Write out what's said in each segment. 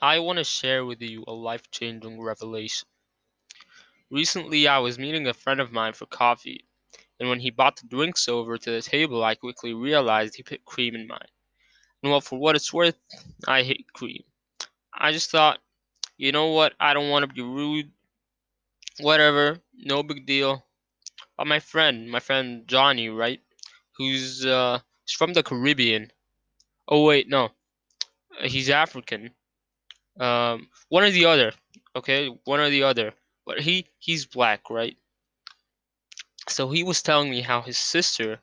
I want to share with you a life changing revelation. Recently, I was meeting a friend of mine for coffee, and when he brought the drinks over to the table, I quickly realized he put cream in mine. And well, for what it's worth, I hate cream. I just thought, you know what, I don't want to be rude. Whatever, no big deal. But my friend, my friend Johnny, right? Who's uh he's from the Caribbean. Oh wait, no. He's African. Um one or the other. Okay, one or the other. But he he's black, right? So he was telling me how his sister,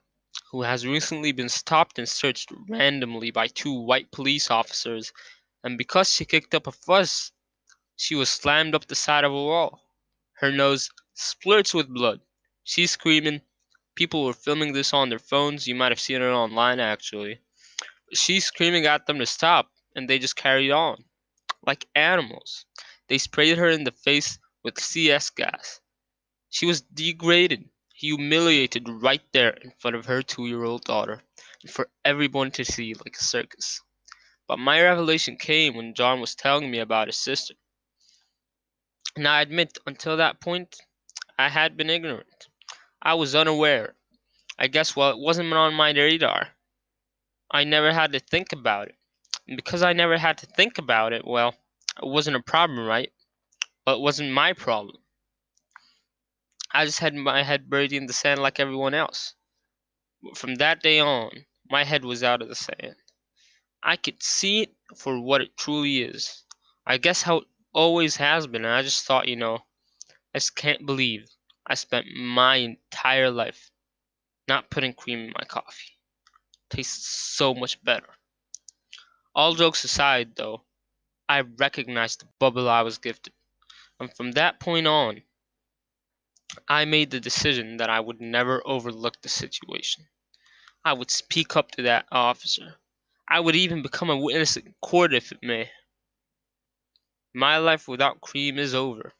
who has recently been stopped and searched randomly by two white police officers, and because she kicked up a fuss, she was slammed up the side of a wall. Her nose splurts with blood. She's screaming. People were filming this on their phones. You might have seen it online actually. She's screaming at them to stop, and they just carried on. Like animals. They sprayed her in the face with CS gas. She was degraded, humiliated right there in front of her two year old daughter, and for everyone to see like a circus. But my revelation came when John was telling me about his sister. And I admit, until that point, I had been ignorant. I was unaware. I guess, well, it wasn't on my radar. I never had to think about it. Because I never had to think about it, well, it wasn't a problem, right? But it wasn't my problem. I just had my head buried in the sand like everyone else. But From that day on, my head was out of the sand. I could see it for what it truly is. I guess how it always has been, and I just thought, you know, I just can't believe I spent my entire life not putting cream in my coffee. It tastes so much better. All jokes aside, though, I recognized the bubble I was gifted. And from that point on, I made the decision that I would never overlook the situation. I would speak up to that officer. I would even become a witness in court if it may. My life without cream is over.